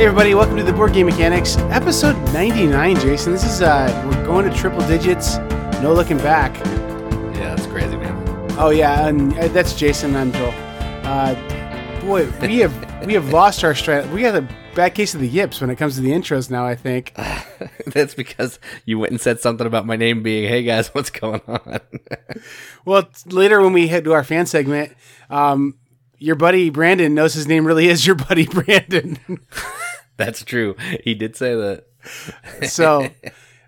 Hey everybody, welcome to the Board Game Mechanics, episode 99, Jason. This is uh we're going to triple digits, no looking back. Yeah, that's crazy, man. Oh yeah, and uh, that's Jason, I'm Joel. Uh boy, we have we have lost our strength. We got a bad case of the yips when it comes to the intros now, I think. that's because you went and said something about my name being, "Hey guys, what's going on?" well, later when we head to our fan segment, um your buddy Brandon knows his name really is your buddy Brandon. That's true. He did say that. so,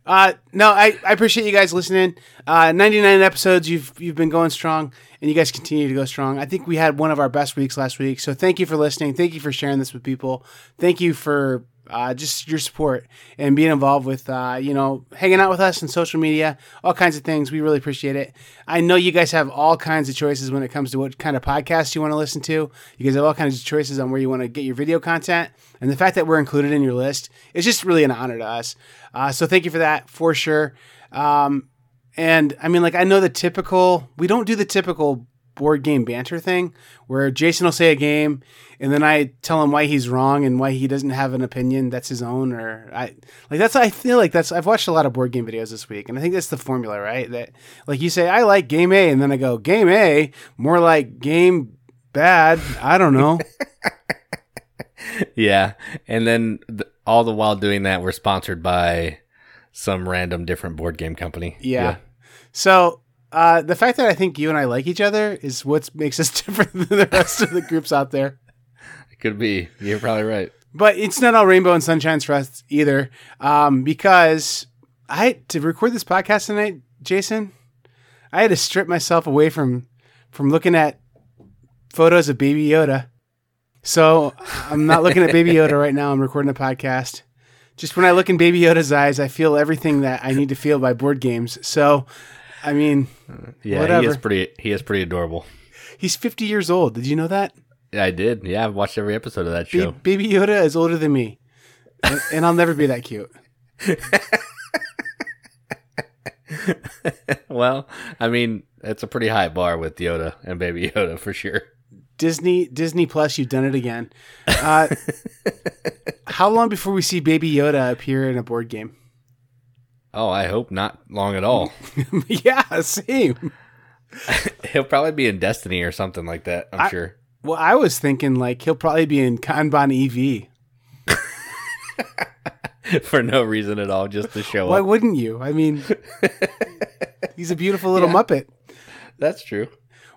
uh, no, I, I appreciate you guys listening. Uh, 99 episodes. You've you've been going strong, and you guys continue to go strong. I think we had one of our best weeks last week. So thank you for listening. Thank you for sharing this with people. Thank you for uh, just your support and being involved with, uh, you know, hanging out with us on social media, all kinds of things. We really appreciate it. I know you guys have all kinds of choices when it comes to what kind of podcast you want to listen to. You guys have all kinds of choices on where you want to get your video content. And the fact that we're included in your list is just really an honor to us. Uh, so thank you for that for sure. Um, and I mean, like, I know the typical, we don't do the typical board game banter thing where Jason will say a game and then I tell him why he's wrong and why he doesn't have an opinion that's his own or I like that's I feel like that's I've watched a lot of board game videos this week and I think that's the formula, right? That like you say I like game A and then I go game A, more like game bad, I don't know. yeah. And then th- all the while doing that we're sponsored by some random different board game company. Yeah. yeah. So uh, the fact that I think you and I like each other is what makes us different than the rest of the groups out there. It could be. You're probably right. But it's not all rainbow and sunshines for us either, um, because I to record this podcast tonight, Jason, I had to strip myself away from from looking at photos of Baby Yoda. So I'm not looking at Baby Yoda right now. I'm recording a podcast. Just when I look in Baby Yoda's eyes, I feel everything that I need to feel by board games. So I mean, yeah, whatever. he is pretty. He is pretty adorable. He's 50 years old. Did you know that? Yeah, I did. Yeah, I've watched every episode of that show. Baby Yoda is older than me, and, and I'll never be that cute. well, I mean, it's a pretty high bar with Yoda and Baby Yoda for sure. Disney Disney Plus, you've done it again. Uh, how long before we see Baby Yoda appear in a board game? Oh, I hope not long at all. yeah, same. he'll probably be in Destiny or something like that. I'm I, sure. Well, I was thinking like he'll probably be in Kanban EV. For no reason at all, just to show Why up. Why wouldn't you? I mean, he's a beautiful little yeah, Muppet. That's true.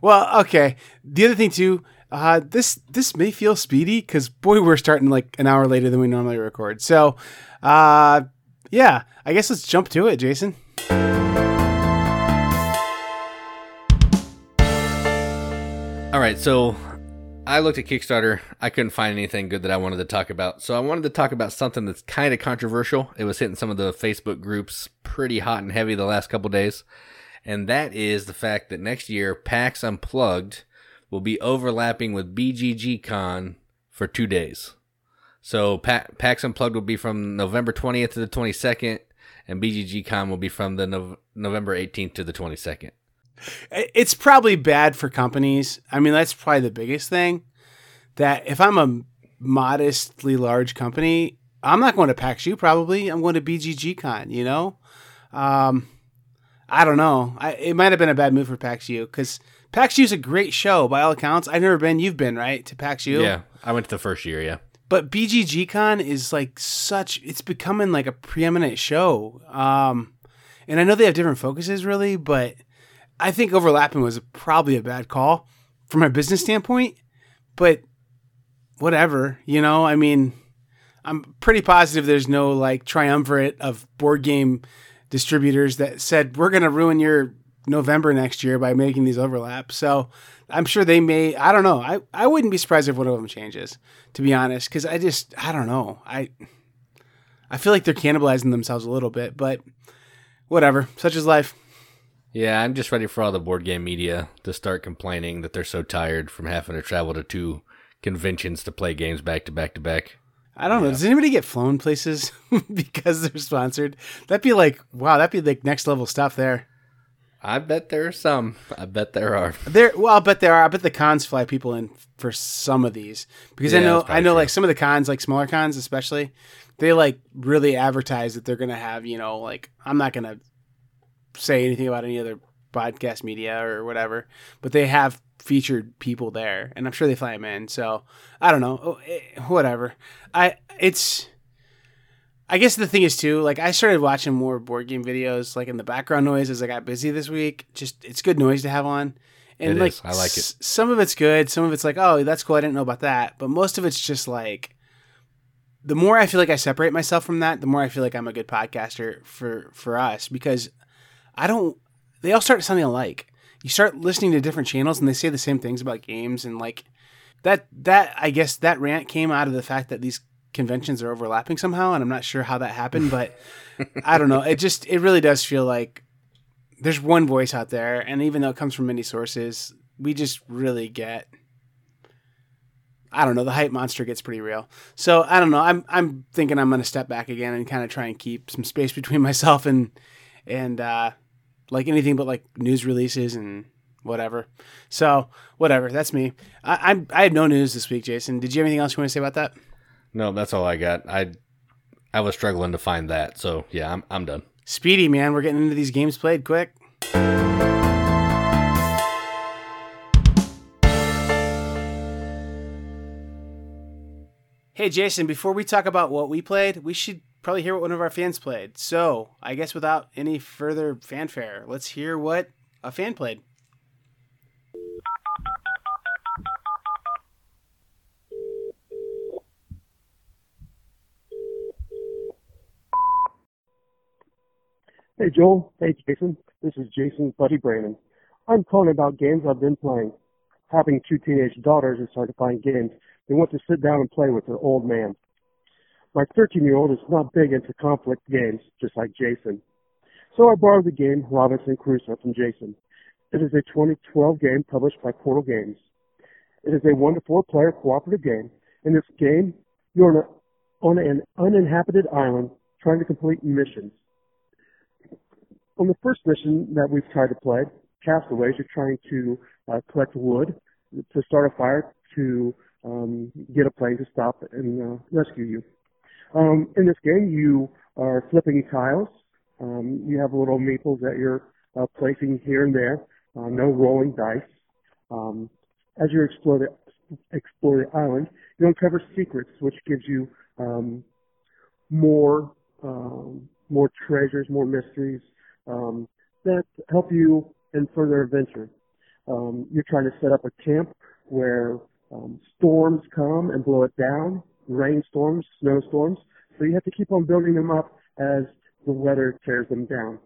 Well, okay. The other thing too, uh, this this may feel speedy because boy, we're starting like an hour later than we normally record. So, uh, yeah, I guess let's jump to it, Jason. All right, so I looked at Kickstarter. I couldn't find anything good that I wanted to talk about. So I wanted to talk about something that's kind of controversial. It was hitting some of the Facebook groups pretty hot and heavy the last couple days. And that is the fact that next year PAX Unplugged will be overlapping with BGG Con for two days. So pa- PAX Unplugged will be from November 20th to the 22nd, and BGG Con will be from the no- November 18th to the 22nd. It's probably bad for companies. I mean, that's probably the biggest thing. That if I'm a modestly large company, I'm not going to PAX U. Probably I'm going to BGG Con. You know, um, I don't know. I, it might have been a bad move for PAX U because PAX U is a great show by all accounts. I've never been. You've been right to PAX U. Yeah, I went to the first year. Yeah. But BGGCon is like such it's becoming like a preeminent show. Um and I know they have different focuses really, but I think overlapping was probably a bad call from a business standpoint, but whatever, you know, I mean, I'm pretty positive there's no like triumvirate of board game distributors that said we're going to ruin your November next year by making these overlaps. So I'm sure they may. I don't know. I, I wouldn't be surprised if one of them changes, to be honest, because I just I don't know. I I feel like they're cannibalizing themselves a little bit, but whatever. Such is life. Yeah, I'm just ready for all the board game media to start complaining that they're so tired from having to travel to two conventions to play games back to back to back. I don't yeah. know. Does anybody get flown places because they're sponsored? That'd be like wow. That'd be like next level stuff there. I bet there are some. I bet there are. There, well, I bet there are. I bet the cons fly people in for some of these because I know I know probably like some of the cons, like smaller cons especially, they like really advertise that they're gonna have you know like I'm not gonna say anything about any other podcast media or whatever, but they have featured people there, and I'm sure they fly them in. So I don't know, Oh, eh, whatever. I it's. I guess the thing is too, like I started watching more board game videos, like in the background noise as I got busy this week. Just it's good noise to have on, and It like is. I like it. s- some of it's good, some of it's like, oh, that's cool. I didn't know about that, but most of it's just like. The more I feel like I separate myself from that, the more I feel like I'm a good podcaster for for us because I don't. They all start sounding alike. You start listening to different channels and they say the same things about games and like that. That I guess that rant came out of the fact that these conventions are overlapping somehow, and I'm not sure how that happened, but I don't know. It just it really does feel like there's one voice out there, and even though it comes from many sources, we just really get. I don't know. The hype monster gets pretty real. So I don't know. I'm I'm thinking I'm going to step back again and kind of try and keep some space between myself and and uh, like anything but like news releases and whatever. So whatever. That's me. I I'm, I had no news this week, Jason. Did you have anything else you want to say about that? No, that's all I got. I I was struggling to find that. So yeah, I'm I'm done. Speedy man, we're getting into these games played quick. Hey Jason, before we talk about what we played, we should probably hear what one of our fans played. So, I guess without any further fanfare, let's hear what a fan played. Hey Joel. Hey Jason. This is Jason's buddy Brandon. I'm calling about games I've been playing. Having two teenage daughters is hard to find games they want to sit down and play with their old man. My 13 year old is not big into conflict games, just like Jason. So I borrowed the game Robinson Crusoe from Jason. It is a 2012 game published by Portal Games. It is a one to four player cooperative game. In this game, you're on, a, on an uninhabited island trying to complete missions. On the first mission that we've tried to play, Castaways, you're trying to uh, collect wood to start a fire to um, get a plane to stop and uh, rescue you. Um, in this game, you are flipping tiles. Um, you have little meeples that you're uh, placing here and there. Uh, no rolling dice. Um, as you explore the, explore the island, you uncover secrets, which gives you um, more um, more treasures, more mysteries um, that help you in further adventure. Um, you're trying to set up a camp where um, storms come and blow it down, rainstorms, snowstorms. So you have to keep on building them up as the weather tears them down.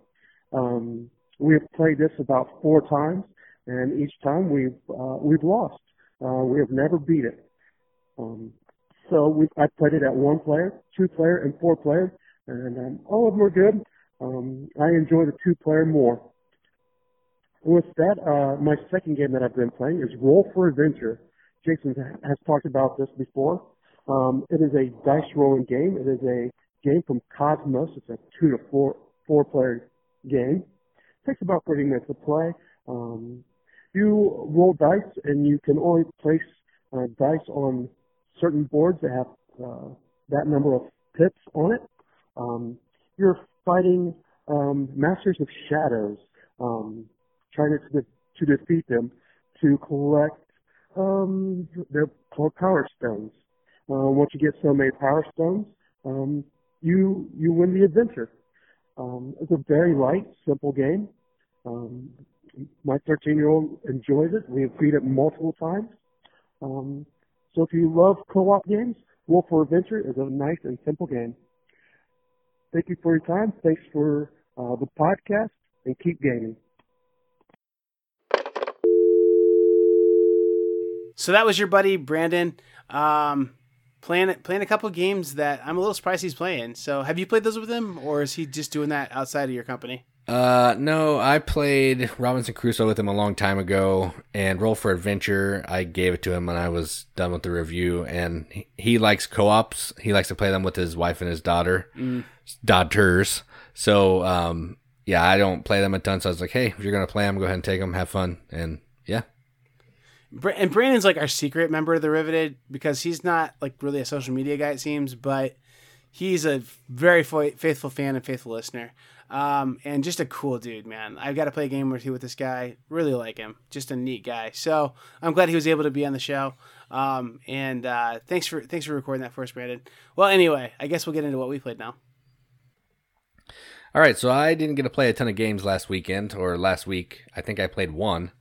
Um, we have played this about four times, and each time we've uh, we've lost. Uh, we have never beat it. Um, so we I played it at one player, two player, and four player, and um, all of them are good. Um, I enjoy the two player more. With that, uh, my second game that I've been playing is Roll for Adventure. Jason has talked about this before. Um, it is a dice rolling game. It is a game from Kosmos. It's a two to four four player game. It takes about 30 minutes to play. Um, you roll dice, and you can only place uh, dice on certain boards that have uh, that number of pips on it. Um, you're fighting um, Masters of Shadows, um, trying to, to defeat them to collect um, called power stones. Uh, once you get so many power stones, um, you you win the adventure. Um, it's a very light, simple game. Um, my 13-year-old enjoys it. We have beat it multiple times. Um, so if you love co-op games, Roll for Adventure is a nice and simple game. Thank you for your time. Thanks for uh, the podcast, and keep gaming. So that was your buddy Brandon, um, playing playing a couple games that I'm a little surprised he's playing. So have you played those with him, or is he just doing that outside of your company? Uh, no, I played Robinson Crusoe with him a long time ago, and Roll for Adventure. I gave it to him when I was done with the review, and he, he likes co-ops. He likes to play them with his wife and his daughter, daughters. So, um, yeah, I don't play them a ton. So I was like, hey, if you're gonna play them, go ahead and take them, have fun, and yeah. And Brandon's like our secret member of the Riveted because he's not like really a social media guy, it seems, but he's a very faithful fan and faithful listener. Um, and just a cool dude, man. I've got to play a game or two with this guy. Really like him. Just a neat guy. So I'm glad he was able to be on the show. Um, and uh, thanks for thanks for recording that for us, Brandon. Well, anyway, I guess we'll get into what we played now. All right, so I didn't get to play a ton of games last weekend or last week. I think I played one,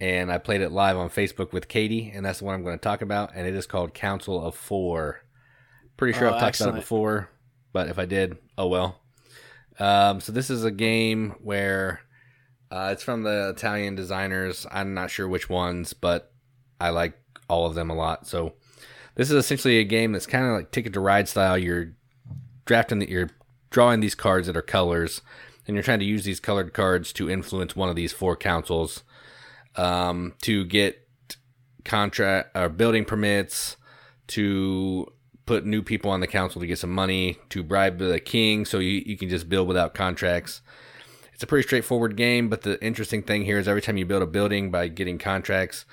and I played it live on Facebook with Katie, and that's the one I'm going to talk about, and it is called Council of Four. Pretty sure oh, I've talked excellent. about it before, but if I did, oh well. Um, so this is a game where uh, it's from the Italian designers. I'm not sure which ones, but I like all of them a lot. So this is essentially a game that's kind of like Ticket to Ride style. You're drafting the, you're drawing these cards that are colors, and you're trying to use these colored cards to influence one of these four councils um, to get contract or building permits to put new people on the council to get some money to bribe the king so you, you can just build without contracts. It's a pretty straightforward game but the interesting thing here is every time you build a building by getting contracts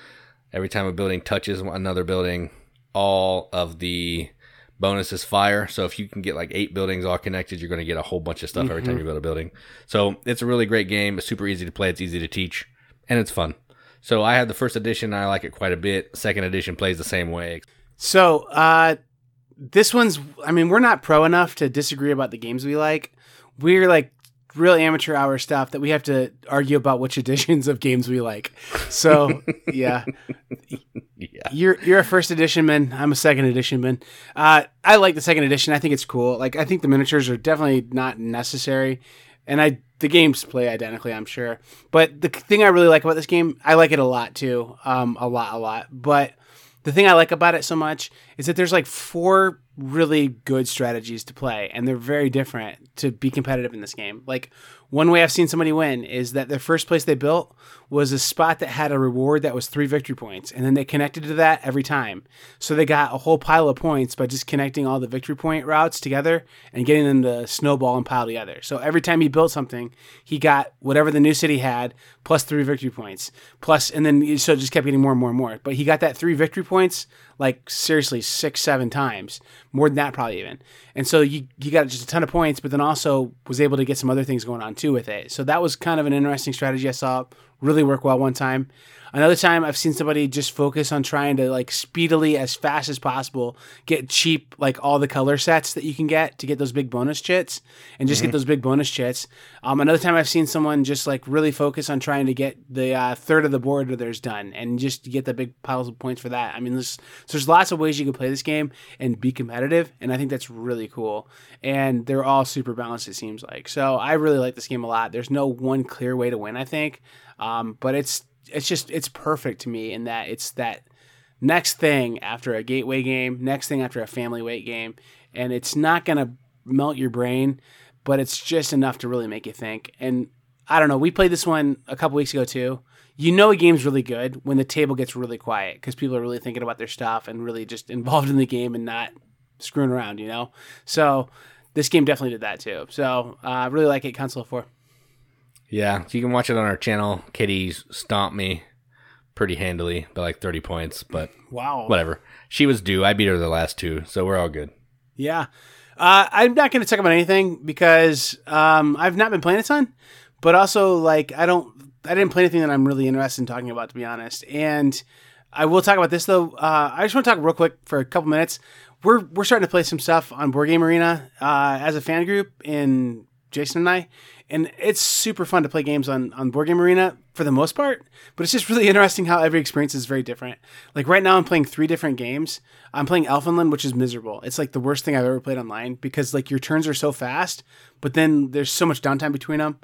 every time a building touches another building all of the bonuses fire. So if you can get like eight buildings all connected you're going to get a whole bunch of stuff mm-hmm. every time mm-hmm. you build a building. So it's a really great game it's super easy to play it's easy to teach and it's fun. So i have the first edition i like it quite a bit. Second edition plays the same way. So uh this one's I mean, we're not pro enough to disagree about the games we like. We're like real amateur hour stuff that we have to argue about which editions of games we like. So yeah. yeah. You're you're a first edition man. I'm a second edition man. Uh, I like the second edition. I think it's cool. Like I think the miniatures are definitely not necessary. And I the games play identically, I'm sure. But the thing I really like about this game, I like it a lot too. Um, a lot, a lot. But the thing I like about it so much is that there's like four really good strategies to play, and they're very different to be competitive in this game. Like one way I've seen somebody win is that the first place they built was a spot that had a reward that was three victory points, and then they connected to that every time. So they got a whole pile of points by just connecting all the victory point routes together and getting them to snowball and pile together. So every time he built something, he got whatever the new city had plus three victory points, plus, and then so just kept getting more and more and more. But he got that three victory points like seriously six, seven times, more than that probably even. And so you you got just a ton of points, but then also was able to get some other things going on too with it. So that was kind of an interesting strategy I saw really work well one time. Another time I've seen somebody just focus on trying to like speedily as fast as possible get cheap like all the color sets that you can get to get those big bonus chits and just mm-hmm. get those big bonus chits. Um, another time I've seen someone just like really focus on trying to get the uh, third of the board of theirs done and just get the big piles of points for that. I mean, there's so there's lots of ways you can play this game and be competitive, and I think that's really cool. And they're all super balanced. It seems like so. I really like this game a lot. There's no one clear way to win. I think. Um, but it's it's just it's perfect to me in that it's that next thing after a gateway game, next thing after a family weight game, and it's not gonna melt your brain, but it's just enough to really make you think. And I don't know, we played this one a couple weeks ago too. You know a game's really good when the table gets really quiet because people are really thinking about their stuff and really just involved in the game and not screwing around, you know? So this game definitely did that too. So uh, I uh, really like it, Council Four. Yeah, you can watch it on our channel. Kitty stomped me pretty handily by like 30 points, but wow, whatever. She was due. I beat her the last two, so we're all good. Yeah. Uh, I'm not going to talk about anything because um, I've not been playing a ton, but also like I don't, I didn't play anything that I'm really interested in talking about, to be honest. And I will talk about this though. Uh, I just want to talk real quick for a couple minutes. We're we're starting to play some stuff on Board Game Arena uh, as a fan group in Jason and I, and it's super fun to play games on on Board Game Arena for the most part. But it's just really interesting how every experience is very different. Like right now, I'm playing three different games. I'm playing Elfenland, which is miserable. It's like the worst thing I've ever played online because like your turns are so fast, but then there's so much downtime between them.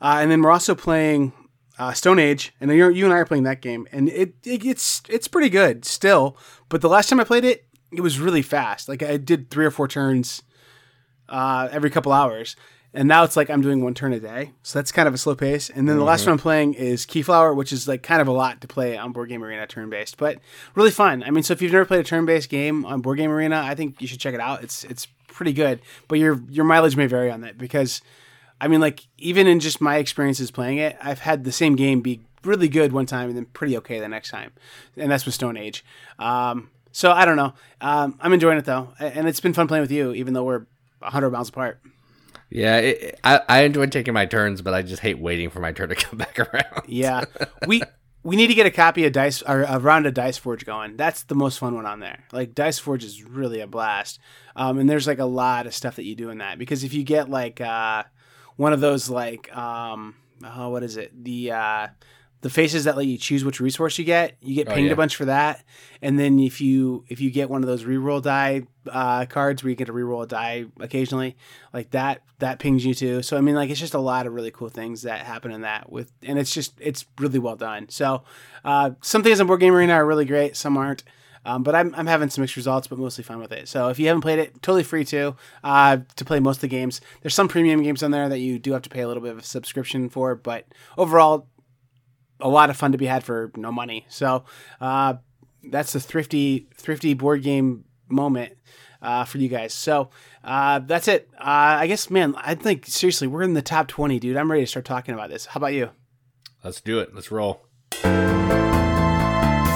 Uh, and then we're also playing uh, Stone Age, and you and I are playing that game, and it, it it's it's pretty good still. But the last time I played it, it was really fast. Like I did three or four turns uh, every couple hours and now it's like I'm doing one turn a day, so that's kind of a slow pace. And then the mm-hmm. last one I'm playing is Keyflower, which is like kind of a lot to play on Board Game Arena turn based, but really fun. I mean, so if you've never played a turn based game on Board Game Arena, I think you should check it out. It's it's pretty good, but your your mileage may vary on that because I mean, like even in just my experiences playing it, I've had the same game be really good one time and then pretty okay the next time, and that's with Stone Age. Um, so I don't know. Um, I'm enjoying it though, and it's been fun playing with you, even though we're 100 miles apart. Yeah, it, I I enjoy taking my turns, but I just hate waiting for my turn to come back around. Yeah, we we need to get a copy of Dice or a round of Dice Forge going. That's the most fun one on there. Like Dice Forge is really a blast, um, and there's like a lot of stuff that you do in that because if you get like uh, one of those like um, oh, what is it the uh, the faces that let you choose which resource you get. You get Oh, pinged yeah. a bunch for that, and then if you if you get one of those reroll die uh, cards where you get to reroll a die occasionally, like that that pings you too. So I mean, like it's just a lot of really cool things that happen in that with, and it's just it's really well done. So uh, some things on Board Game Arena are really great, some aren't. Um, but I'm, I'm having some mixed results, but mostly fine with it. So if you haven't played it, totally free to uh, to play most of the games. There's some premium games on there that you do have to pay a little bit of a subscription for, but overall, a lot of fun to be had for no money. So uh, that's the thrifty thrifty board game moment uh, for you guys. So uh, that's it. Uh, I guess, man, I think seriously, we're in the top twenty, dude. I'm ready to start talking about this. How about you, Let's do it. Let's roll.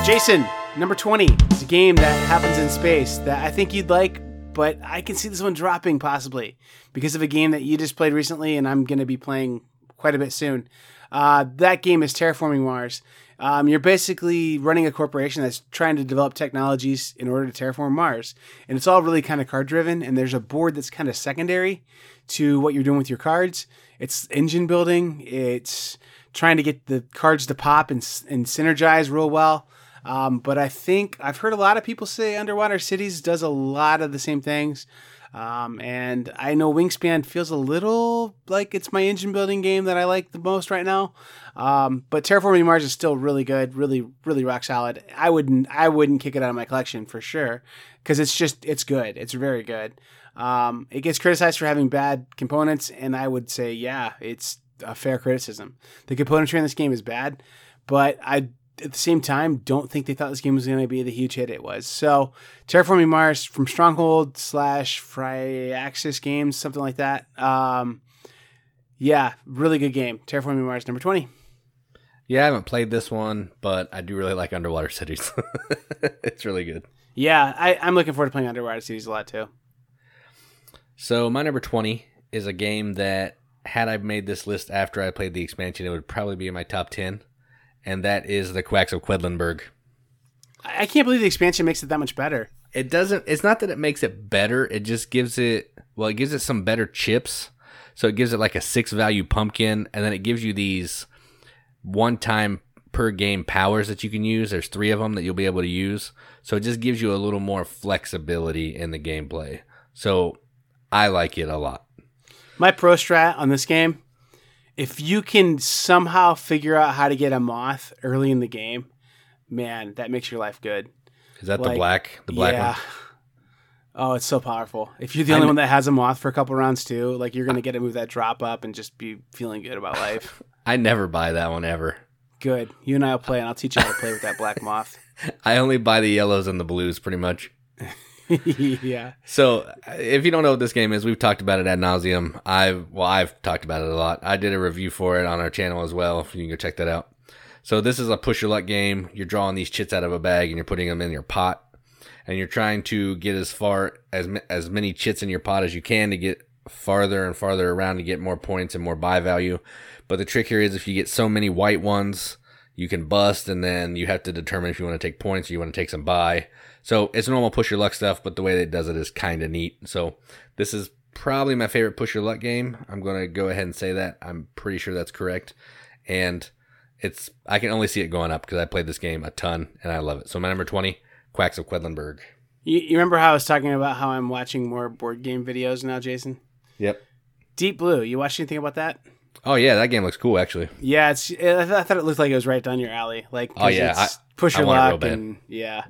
Jason? Number twenty is a game that happens in space that I think you'd like. But I can see this one dropping possibly because of a game that you just played recently, and I'm going to be playing quite a bit soon. Uh, that game is Terraforming Mars. Um, you're basically running a corporation that's trying to develop technologies in order to terraform Mars. And it's all really kind of card driven. And there's a board that's kind of secondary to what you're doing with your cards. It's engine building, it's trying to get the cards to pop and, and synergize real well. Um, but I think I've heard a lot of people say Underwater Cities does a lot of the same things. Um, and I know Wingspan feels a little like it's my engine building game that I like the most right now. Um, but Terraforming Mars is still really good, really, really rock solid. I wouldn't, I wouldn't kick it out of my collection for sure because it's just, it's good. It's very good. Um, it gets criticized for having bad components, and I would say, yeah, it's a fair criticism. The componentry in this game is bad, but I at the same time don't think they thought this game was going to be the huge hit it was. So, Terraforming Mars from Stronghold slash Fryaxis Games, something like that. Um, yeah, really good game. Terraforming Mars number twenty. Yeah, I haven't played this one, but I do really like Underwater Cities. it's really good. Yeah, I, I'm looking forward to playing Underwater Cities a lot too. So my number twenty is a game that had I made this list after I played the expansion, it would probably be in my top ten, and that is the Quacks of Quedlinburg. I, can't believe the expansion makes it that much better. It doesn't. It's not that it makes it better. It just gives it. Well, it gives it some better chips. So it gives it like a six value pumpkin, and then it gives you these one time per game powers that you can use. There's three of them that you'll be able to use. So it just gives you a little more flexibility in the gameplay. So I like it a lot. My pro strat on this game, if you can somehow figure out how to get a moth early in the game, man, that makes your life good. Is that Like, the black? The black yeah. one? Oh, it's so powerful. If you're the I only one that has a moth for a couple rounds too, like you're gonna get to move that drop up and just be feeling good about life. I never buy that one ever. good. You and I'll play, and I'll teach you how to play with that black moth. I only buy the yellows and the blues, pretty much. yeah. So, uh, if you don't know what this game is, we've talked about it ad nauseum. I've well, I've talked about it a lot. I did a review for it on our channel as well. If you can go check that out. So, this is a push your luck game. You're drawing these chits out of a bag and you're putting them in your pot, and you're trying to get as far as as many chits in your pot as you can to get farther and farther around to get more points and more buy value. But the trick here is if you get so many white ones, you can bust, and then you have to determine if you want to take points or you want to take some buy. So it's normal push your luck stuff, but the way that it does it is kind of neat. So this is probably my favorite push your luck game. I'm going to go ahead and say that. I'm pretty sure that's correct. And it's I can only see it going up because I played this game a ton and I love it. So my number 20, Quacks of Quedlinburg. You, you remember how I was talking about how I'm watching more board game videos now, Jason? Yep. Deep Blue. You watched anything about that? Oh yeah, that game looks cool actually. Yeah, it's. I, I thought it looked like it was right down your alley. Like, Oh, yeah, it's I- push I your it real luck and yeah,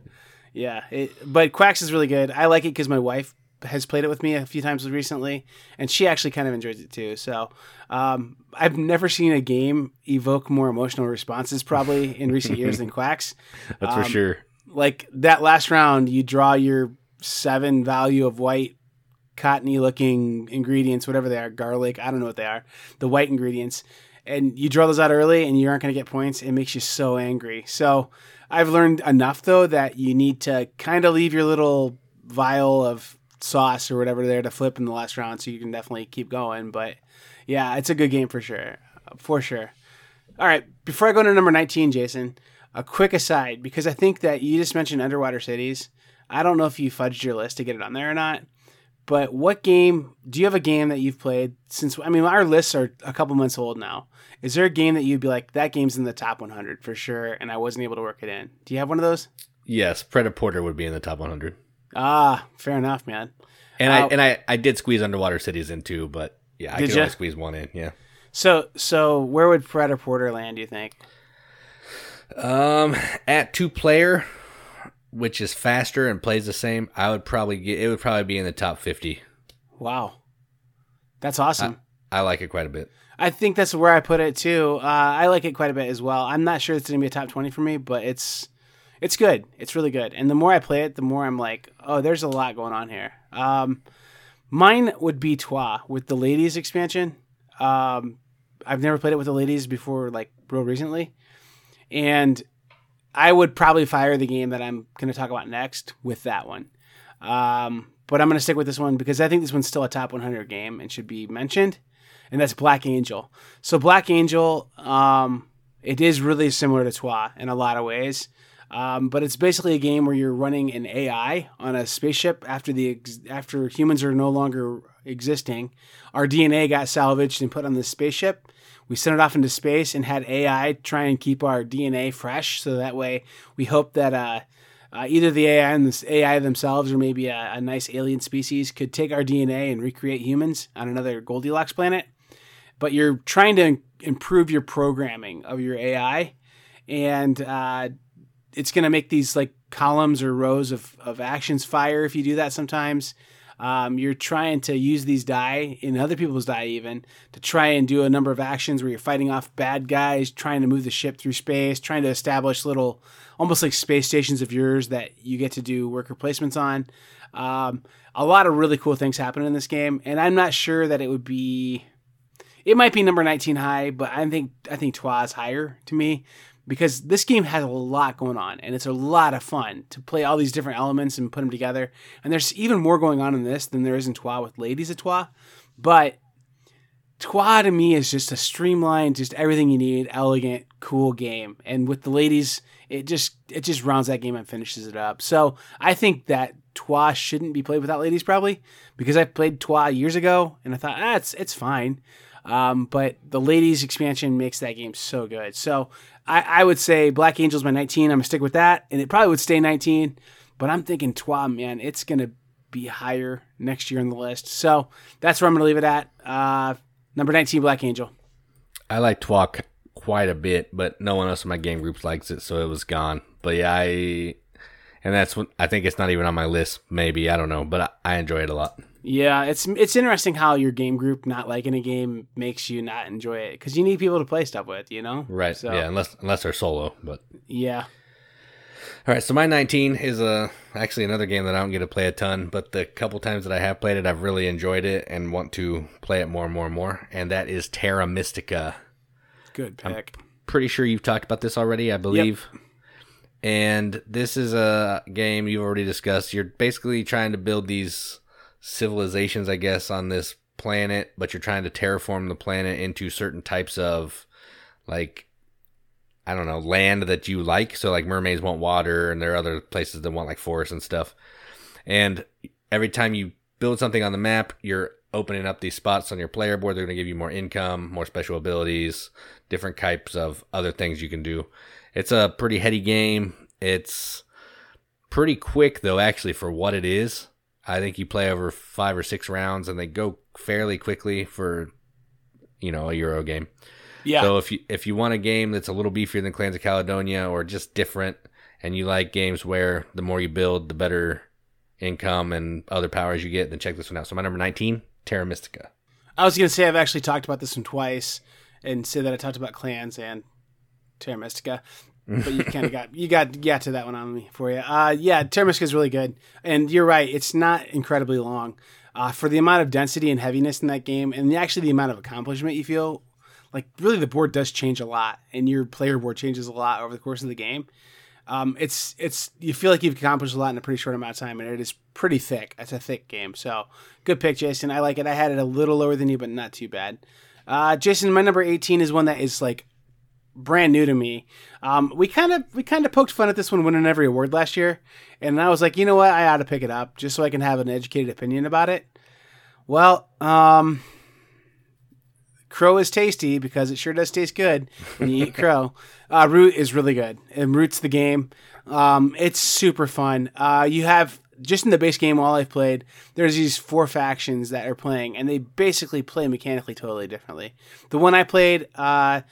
yeah. It, but Quacks is really good. I like it because my wife has played it with me a few times recently, and she actually kind of enjoys it too. So, um, I've never seen a game evoke more emotional responses probably in recent years than Quacks. That's Um, for sure. Like that last round, you draw your seven value of white cottony looking ingredients, whatever they are, garlic, I don't know what they are, the white ingredients, and you draw those out early and you aren't going to get points, it makes you so angry. So I've learned enough though that you need to kind of leave your little vial of sauce or whatever there to flip in the last round so you can definitely keep going. But yeah, it's a good game for sure. For sure. All right, before I go to number 19, Jason, a quick aside because I think that you just mentioned Underwater Cities. I don't know if you fudged your list to get it on there or not. But what game do you have a game that you've played since? I mean, our lists are a couple months old now. Is there a game that you'd be like that game's in the top 100 for sure, and I wasn't able to work it in? Do you have one of those? Yes, Prêt-à-Porter would be in the top 100. Ah, fair enough, man. And I Uh, and I, I did squeeze Underwater Cities in too, but yeah, I Did could only squeeze one in. Yeah. So, so where would Prêt-à-Porter land? Do you think? Um, at two player, which is faster and plays the same, I would probably get it would probably be in the top 50. Wow, that's awesome. I like it quite a bit. I think that's where I put it too. Uh, I like it quite a bit as well. I'm not sure it's going to be a top 20 for me, but it's it's good. It's really good. And the more I play it, the more I'm like, oh, there's a lot going on here. Um, mine would be Troyes with the ladies expansion. Um, I've never played it with the ladies before, like real recently, and I would probably fire the game that I'm going to talk about next with that one. Um, but I'm going to stick with this one because I think this one's still a top 100 game and should be mentioned and that's Black Angel. So Black Angel, um, it is really similar to Troyes in a lot of ways, um, but it's basically a game where you're running an AI on a spaceship after the ex- after humans are no longer existing. Our DNA got salvaged and put on this spaceship. We sent it off into space and had AI try and keep our DNA fresh, so that way we hope that. Uh, uh, either the AI and the AI themselves, or maybe a, a nice alien species, could take our DNA and recreate humans on another Goldilocks planet but you're trying to improve your programming of your AI, and uh, it's going to make these like columns or rows of, of actions fire if you do that sometimes. Um, you're trying to use these die in other people's die even to try and do a number of actions where you're fighting off bad guys, trying to move the ship through space, trying to establish little almost like space stations of yours that you get to do worker placements on. Um, a lot of really cool things happen in this game, and I'm not sure that it would be it might be number 19 high, but I think I think Troyes is higher to me because this game has a lot going on and it's a lot of fun to play all these different elements and put them together. And there's even more going on in this than there is in Troyes with Ladies of Troyes. But Troyes to me is just a streamlined, just everything you need, elegant, cool game. And with the ladies, it just it just rounds that game and finishes it up. So I think that Troyes shouldn't be played without ladies probably because I played Troyes years ago and I thought ah, it's it's fine. Um, but the ladies expansion makes that game so good. So I, I would say Black Angel's my 19. I'm gonna stick with that, and it probably would stay 19. But I'm thinking Troyes, man, it's gonna be higher next year on the list. So that's where I'm gonna leave it at. Uh, number 19, Black Angel. I like Troyes quite a bit, but no one else in my game group likes it, so it was gone. But yeah, I and that's what I think it's not even on my list. Maybe I don't know, but I, I enjoy it a lot. Yeah, it's it's interesting how your game group not liking a game makes you not enjoy it because you need people to play stuff with, you know. Right? So, Yeah, unless unless they're solo. But Yeah. all right, so my 19 is uh, actually another game that I don't get to play a ton, but the couple times that I have played it, I've really enjoyed it and want to play it more and more and more. And that is Terra Mystica. Good pick. pretty sure you've talked about this already, I believe. Yep. And this is a game you've already discussed. You're basically trying to build these civilizations, I guess, on this planet, but you're trying to terraform the planet into certain types of, like, I don't know, land that you like. So, like, mermaids want water, and there are other places that want, like, forests and stuff. And every time you build something on the map, you're opening up these spots on your player board. They're going to give you more income, more special abilities, different types of other things you can do. It's a pretty heady game. It's pretty quick though, actually, for what it is. I think you play over five or six rounds, and they go fairly quickly for you know a Euro game. Yeah. So if you if you want a game that's a little beefier than Clans of Caledonia or just different, and you like games where the more you build, the better income and other powers you get, then check this one out. So my number nineteen, Terra Mystica. I was gonna say I've actually talked about this one twice, and say that I talked about clans and Terra Mystica, but you kind of got you got got to that one on me for you. Uh, yeah, Mystica is really good, and you're right. It's not incredibly long. uh, for the amount of density and heaviness in that game, and the, actually the amount of accomplishment you feel. Like really, the board does change a lot, and your player board changes a lot over the course of the game. Um, it's it's you feel like you've accomplished a lot in a pretty short amount of time, and it is pretty thick. It's a thick game, so good pick, Jason. I like it. I had it a little lower than you, but not too bad. Uh, Jason, my number eighteen is one that is like brand new to me. Um, we kind of we kind of poked fun at this one winning every award last year, and I was like, you know what, I ought to pick it up just so I can have an educated opinion about it. Well, um, crow is tasty because it sure does taste good when you eat crow. Uh, Root is really good, and Root's the game. Um, it's super fun. Uh, you have just in the base game, all I've played, there's these four factions that are playing, and they basically play mechanically totally differently. The one I played, uh,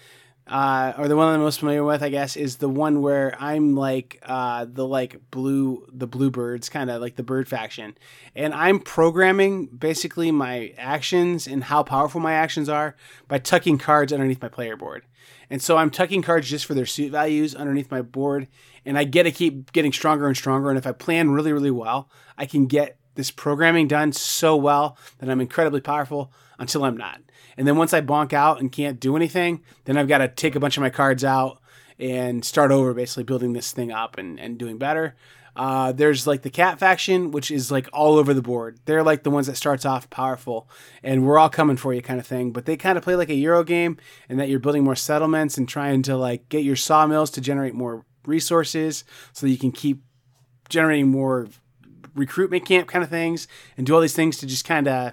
uh, or the one I'm most familiar with, I guess, is the one where I'm like uh, the like blue, the bluebirds, kind of like the bird faction, and I'm programming basically my actions and how powerful my actions are by tucking cards underneath my player board. And so I'm tucking cards just for their suit values underneath my board, and I get to keep getting stronger and stronger. And if I plan really, really well, I can get this programming done so well that I'm incredibly powerful until I'm not. And then once I bonk out and can't do anything, then I've got to take a bunch of my cards out and start over, basically building this thing up and, and doing better. Uh, there's like the cat faction, which is like all over the board. They're like the ones that starts off powerful, and we're all coming for you kind of thing. But they kind of play like a Euro game, and that you're building more settlements and trying to like get your sawmills to generate more resources, so that you can keep generating more recruitment camp kind of things, and do all these things to just kind of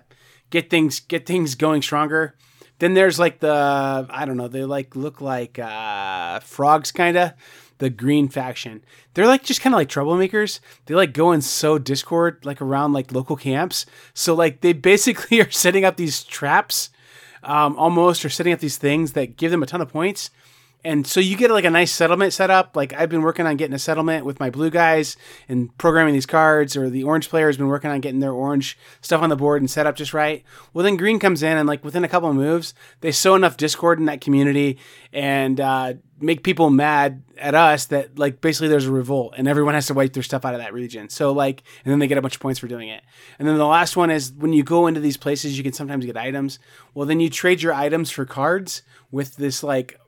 get things get things going stronger. Then there's like the I don't know, they like look like uh, frogs kind of the green faction. They're like just kind of like troublemakers. They like go and sow discord like around like local camps. So like they basically are setting up these traps um, almost or setting up these things that give them a ton of points and so you get like a nice settlement set up. Like I've been working on getting a settlement with my blue guys and programming these cards, or the orange player has been working on getting their orange stuff on the board and set up just right. Well, then green comes in and like within a couple of moves, they sow enough discord in that community and uh, make people mad at us that like basically there's a revolt and everyone has to wipe their stuff out of that region. So like, and then they get a bunch of points for doing it. And then the last one is when you go into these places, you can sometimes get items. Well, then you trade your items for cards with this like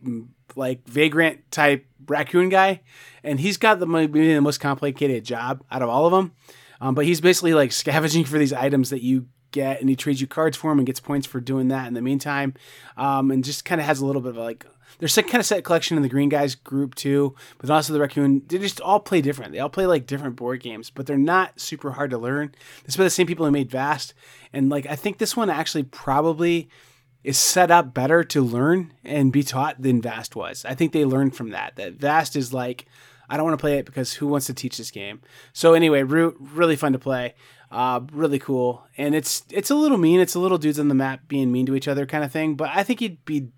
like vagrant type raccoon guy, and he's got the maybe the most complicated job out of all of them. Um, but he's basically like scavenging for these items that you get, and he trades you cards for them and gets points for doing that in the meantime. Um, and just kind of has a little bit of like there's some kind of set collection in the green guys group too, but also the raccoon. They just all play different. They all play like different board games, but they're not super hard to learn. This by the same people who made Vast, and like I think this one actually probably is set up better to learn and be taught than Vast was. I think they learned from that. That Vast is like, I don't want to play it because who wants to teach this game? So anyway, Root really fun to play, uh, really cool, and it's it's a little mean. It's a little dudes on the map being mean to each other kind of thing. But I think you'd be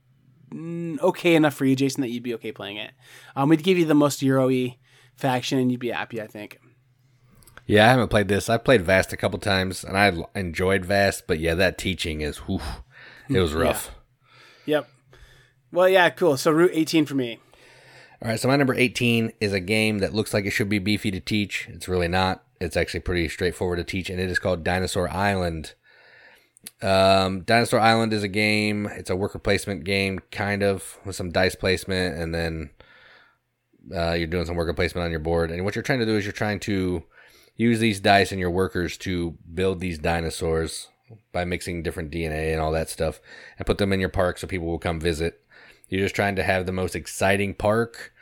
mm, okay enough for you, Jason, that you'd be okay playing it. Um, we'd give you the most Euro-y faction, and you'd be happy. I think. Yeah, I haven't played this. I played Vast a couple times, and I enjoyed Vast. But yeah, that teaching is whew, it was rough. Yeah. Yep. Well, yeah, cool. So Root 18 for me. All right, so my number 18 is a game that looks like it should be beefy to teach. It's really not. It's actually pretty straightforward to teach, and it is called Dinosaur Island. Um, Dinosaur Island is a game. It's a worker placement game, kind of, with some dice placement, and then uh, you're doing some worker placement on your board. And what you're trying to do is you're trying to use these dice and your workers to build these dinosaurs by mixing different DNA and all that stuff and put them in your park so people will come visit. You're just trying to have the most exciting park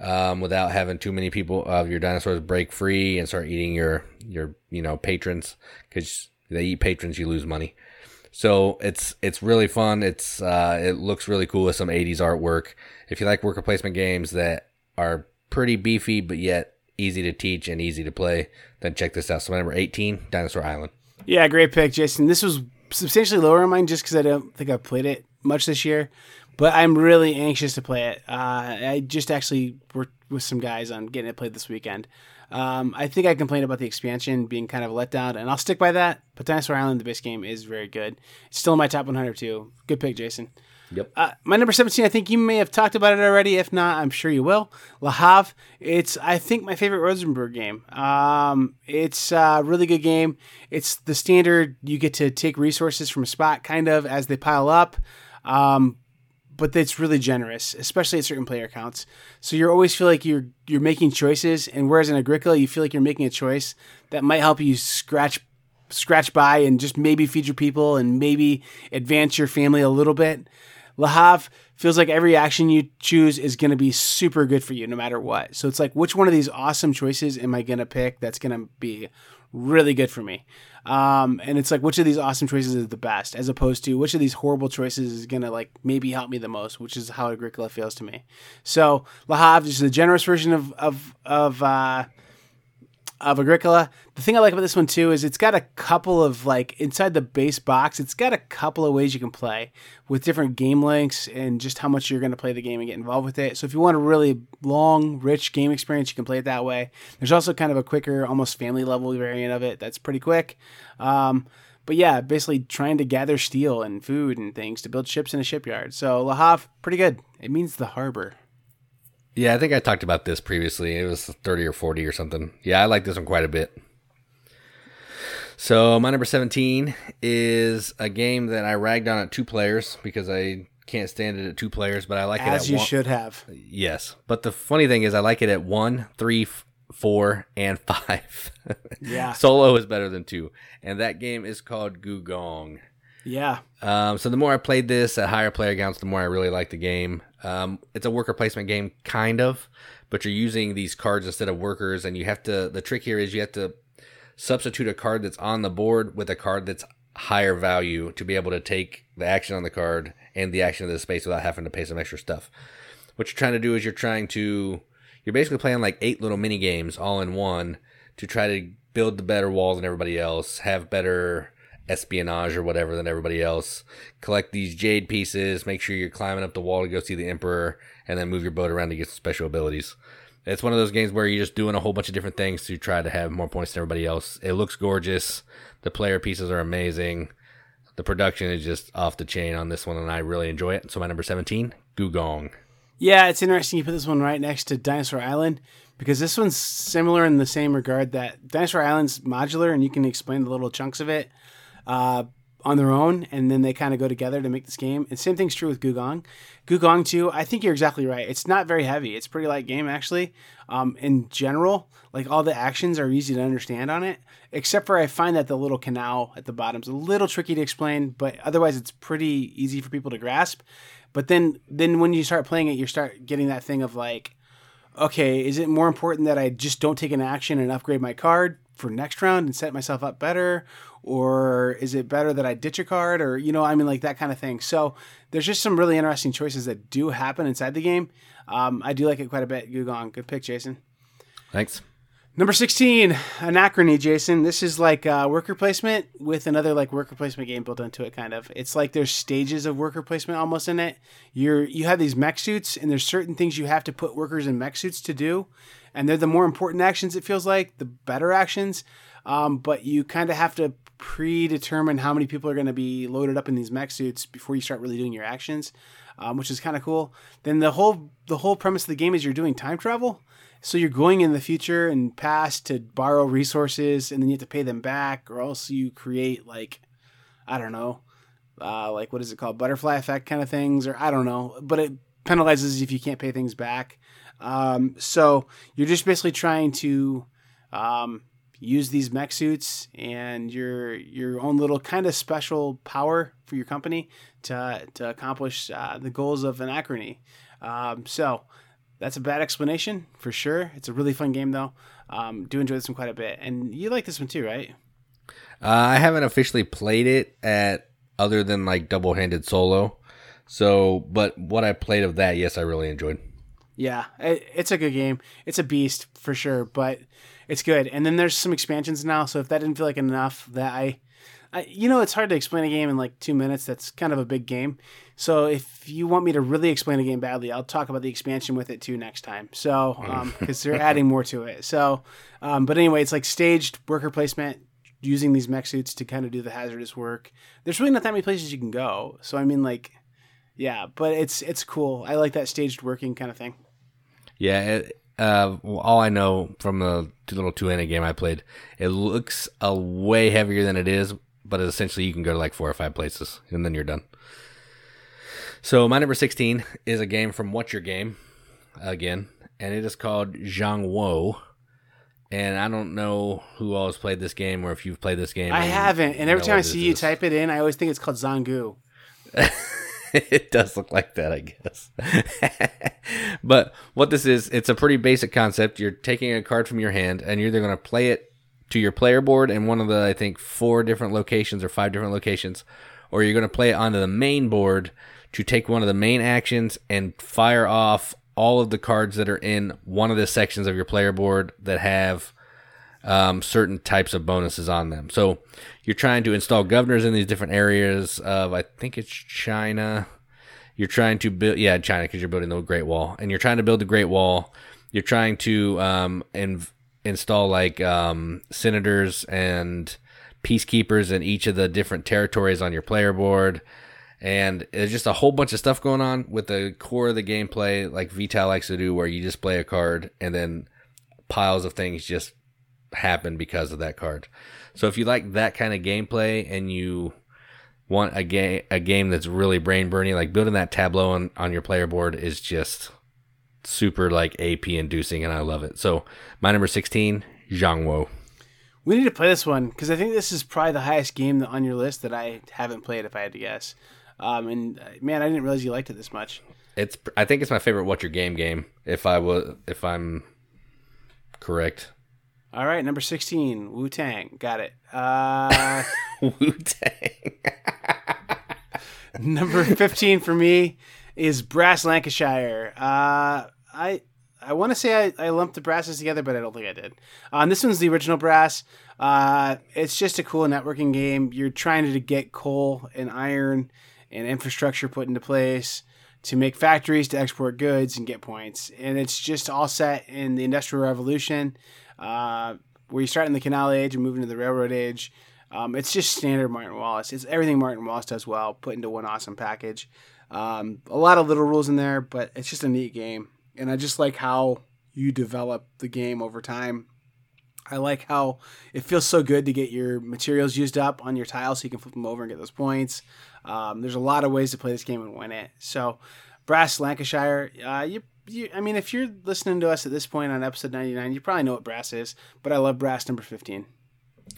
um, without having too many people of your dinosaurs break free and start eating your your you know patrons because they eat patrons you lose money. So it's it's really fun. It's uh, it looks really cool with some 80s artwork. If you like worker placement games that are pretty beefy but yet easy to teach and easy to play, then check this out. So number 18, Dinosaur Island. Yeah, great pick, Jason. This was substantially lower on mine just because I don't think I've played it much this year, but I'm really anxious to play it. Uh, I just actually worked with some guys on getting it played this weekend. Um, I think I complained about the expansion being kind of a letdown, and I'll stick by that. But Dinosaur Island, the base game, is very good. It's still in my top 100 too. Good pick, Jason. Yep. Uh, my number 17, I think you may have talked about it already. If not, I'm sure you will. Le Havre. It's, I think, my favorite Rosenberg game. Um, it's a really good game. It's the standard, you get to take resources from a spot kind of as they pile up. Um, but it's really generous, especially at certain player counts. So you always feel like you're you're making choices, and whereas in Agricola you feel like you're making a choice that might help you scratch scratch by and just maybe feed your people and maybe advance your family a little bit. Le Havre feels like every action you choose is going to be super good for you no matter what. So it's like, which one of these awesome choices am I going to pick that's going to be really good for me? Um, and it's like, which of these awesome choices is the best, as opposed to which of these horrible choices is going to like maybe help me the most, which is how Agricola feels to me. So Le Havre is the generous version of, of, of, uh, of Agricola. The thing I like about this one too is it's got a couple of like inside the base box, it's got a couple of ways you can play with different game lengths and just how much you're going to play the game and get involved with it. So if you want a really long, rich game experience, you can play it that way. There's also kind of a quicker, almost family level variant of it that's pretty quick. Um, but yeah, basically trying to gather steel and food and things to build ships in a shipyard. So Le Havre, pretty good. It means the harbor. Yeah, I think I talked about this previously. It was 30 or 40 or something. Yeah, I like this one quite a bit. So, my number 17 is a game that I ragged on at two players because I can't stand it at two players, but I like As it at you one. should have. Yes. But the funny thing is, I like it at one, three, four, and five. Yeah. Solo is better than two. And that game is called Gugong. Yeah. Um, so the more I played this at higher player counts, the more I really liked the game. Um, it's a worker placement game, kind of, but you're using these cards instead of workers, and you have to. The trick here is you have to substitute a card that's on the board with a card that's higher value to be able to take the action on the card and the action of the space without having to pay some extra stuff. What you're trying to do is you're trying to you're basically playing like eight little mini games all in one to try to build the better walls than everybody else, have better espionage or whatever than everybody else, collect these jade pieces, make sure you're climbing up the wall to go see the emperor, and then move your boat around to get some special abilities. It's one of those games where you're just doing a whole bunch of different things to try to have more points than everybody else. It looks gorgeous. The player pieces are amazing. The production is just off the chain on this one, and I really enjoy it. So my number 17, Gugong. Yeah, it's interesting you put this one right next to Dinosaur Island because this one's similar in the same regard that Dinosaur Island's modular and you can explain the little chunks of it uh, on their own and then they kind of go together to make this game. And same thing's true with Gugong. Gugong too, I think you're exactly right. It's not very heavy. It's a pretty light game actually. Um, in general, like all the actions are easy to understand on it, except for I find that the little canal at the bottom's a little tricky to explain, but otherwise it's pretty easy for people to grasp. But then then when you start playing it, you start getting that thing of like, okay, is it more important that I just don't take an action and upgrade my card for next round and set myself up better? Or is it better that I ditch a card? Or, you know, I mean, like that kind of thing. So there's just some really interesting choices that do happen inside the game. Um, I do like it quite a bit. Gugong. Good pick, Jason. Thanks. Number 16, Anachrony, Jason. This is like uh, worker placement with another like worker placement game built into it, kind of. It's like there's stages of worker placement almost in it. You're you have these mech suits, and there's certain things you have to put workers in mech suits to do, and they're the more important actions. It feels like the better actions, um, but you kind of have to predetermine how many people are going to be loaded up in these mech suits before you start really doing your actions, um, which is kind of cool. Then the whole the whole premise of the game is you're doing time travel. So you're going in the future and past to borrow resources, and then you have to pay them back, or else you create like, I don't know, uh, like what is it called, butterfly effect kind of things, or I don't know. But it penalizes if you can't pay things back. Um, so you're just basically trying to um, use these mech suits and your your own little kind of special power for your company to to accomplish uh, the goals of Anachrony. Um, so that's a bad explanation for sure. It's a really fun game though. Um, do enjoy this one quite a bit, and you like this one too, right? Uh, I haven't officially played it at other than like double handed solo. So, but what I played of that, yes, I really enjoyed. Yeah, it, it's a good game. It's a beast for sure, but it's good. And then there's some expansions now, so if that didn't feel like enough, that I, I, you know, it's hard to explain a game in like two minutes. That's kind of a big game. So if you want me to really explain a game badly, I'll talk about the expansion with it too next time. So because they're adding more to it. So, um, but anyway, it's like staged worker placement using these mech suits to kind of do the hazardous work. There's really not that many places you can go. So I mean, like Yeah, but it's it's cool. I like that staged working kind of thing. Yeah, it, uh, all I know from the little two handed game I played, it looks a way heavier than it is, but essentially you can go to like four or five places and then you're done. So my number sixteen is a game from What's Your Game, again, and it is called Zhanguo. And I don't know who all has played this game or if you've played this game. I haven't, and every time I see you is. type it in, I always think it's called Zangu. it does look like that, I guess. but what this is, it's a pretty basic concept. You're taking a card from your hand, and you're either going to play it to your player board in one of the, I think, four different locations or five different locations, or you're going to play it onto the main board to take one of the main actions and fire off all of the cards that are in one of the sections of your player board that have um, certain types of bonuses on them. So you're trying to install governors in these different areas of, I think it's China. You're trying to build, yeah, China, because you're building the Great Wall, and you're trying to build the Great Wall. You're trying to um, in, install like um, senators and peacekeepers in each of the different territories on your player board. And there's just a whole bunch of stuff going on with the core of the gameplay, like Vital likes to do, where you just play a card and then piles of things just happen because of that card. So if you like that kind of gameplay and you want a game a game that's really brain burning, like building that tableau on, on your player board is just super like AP inducing and I love it. So my number sixteen, Zhang Zhanguo. We need to play this one because I think this is probably the highest game on your list that I haven't played. If I had to guess, um, and uh, man, I didn't realize you liked it this much. It's I think it's my favorite What's Your Game game. If I was if I'm correct. All right, number sixteen, Wu Tang, got it. Uh, Wu Tang. number fifteen for me is Brass Lancashire. Uh, I I want to say I, I lumped the brasses together, but I don't think I did. Um, this one's the original brass. Uh, it's just a cool networking game. You're trying to get coal and iron and infrastructure put into place to make factories to export goods and get points. And it's just all set in the Industrial Revolution, uh, where you start in the Canal Age and move into the Railroad Age. Um, it's just standard Martin Wallace. It's everything Martin Wallace does well, put into one awesome package. Um, a lot of little rules in there, but it's just a neat game. And I just like how you develop the game over time. I like how it feels so good to get your materials used up on your tiles so you can flip them over and get those points. Um, there's a lot of ways to play this game and win it. So, Brass Lancashire, uh, you, you, I mean, if you're listening to us at this point on episode 99, you probably know what Brass is, but I love Brass number 15.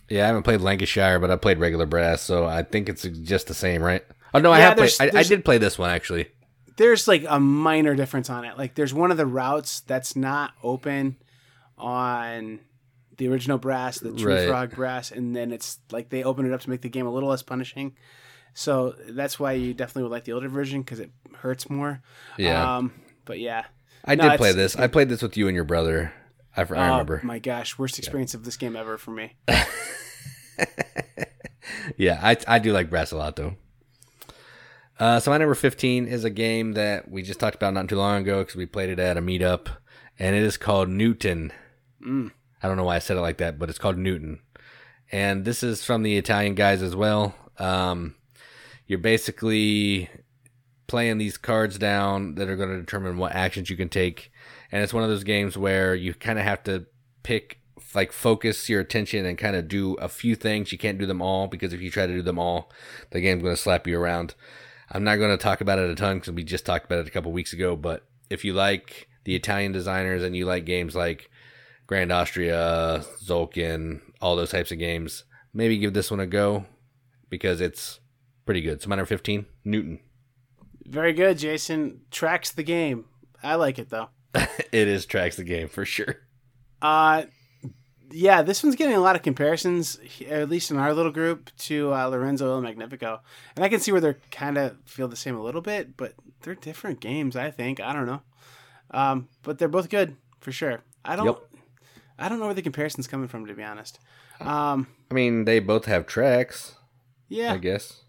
Yeah, I haven't played Lancashire, but I played regular brass, so I think it's just the same, right? Oh no, I Yeah, have played. there's- I, I did play this one actually. there's like a minor difference on it. Like there's one of the routes that's not open on the original brass, the True Right. Frog brass, and then it's like they open it up to make the game a little less punishing. So that's why you definitely would like the older version because it hurts more. Yeah, Um, but yeah. I no, did play this. I played this with you and your brother. I, I Oh, remember. my gosh, worst experience of this game ever for me. Yeah, I I do like brass a lot though. Uh, so my number fifteen is a game that we just talked about not too long ago because we played it at a meetup, and it is called Newton. Mm. I don't know why I said it like that, but it's called Newton, and this is from the Italian guys as well. Um, you're basically playing these cards down that are going to determine what actions you can take, and it's one of those games where you kind of have to pick like focus your attention and kind of do a few things. You can't do them all because if you try to do them all, the game's going to slap you around. I'm not going to talk about it a ton because we just talked about it a couple weeks ago. But if you like the Italian designers and you like games like Grand Austria, Tzolk'in, all those types of games, maybe give this one a go because it's pretty good. So number 15, Newton. Very good, Jason. Tracks the game. I like it though. it is tracks the game for sure. Uh, yeah, this one's getting a lot of comparisons, at least in our little group, to uh, Lorenzo il Magnifico, and I can see where they're kind of feel the same a little bit, but they're different games. I think I don't know, um, but they're both good for sure. I don't, Yep. I don't know where the comparison's coming from, to be honest. Um, I mean, they both have tracks, yeah, I guess.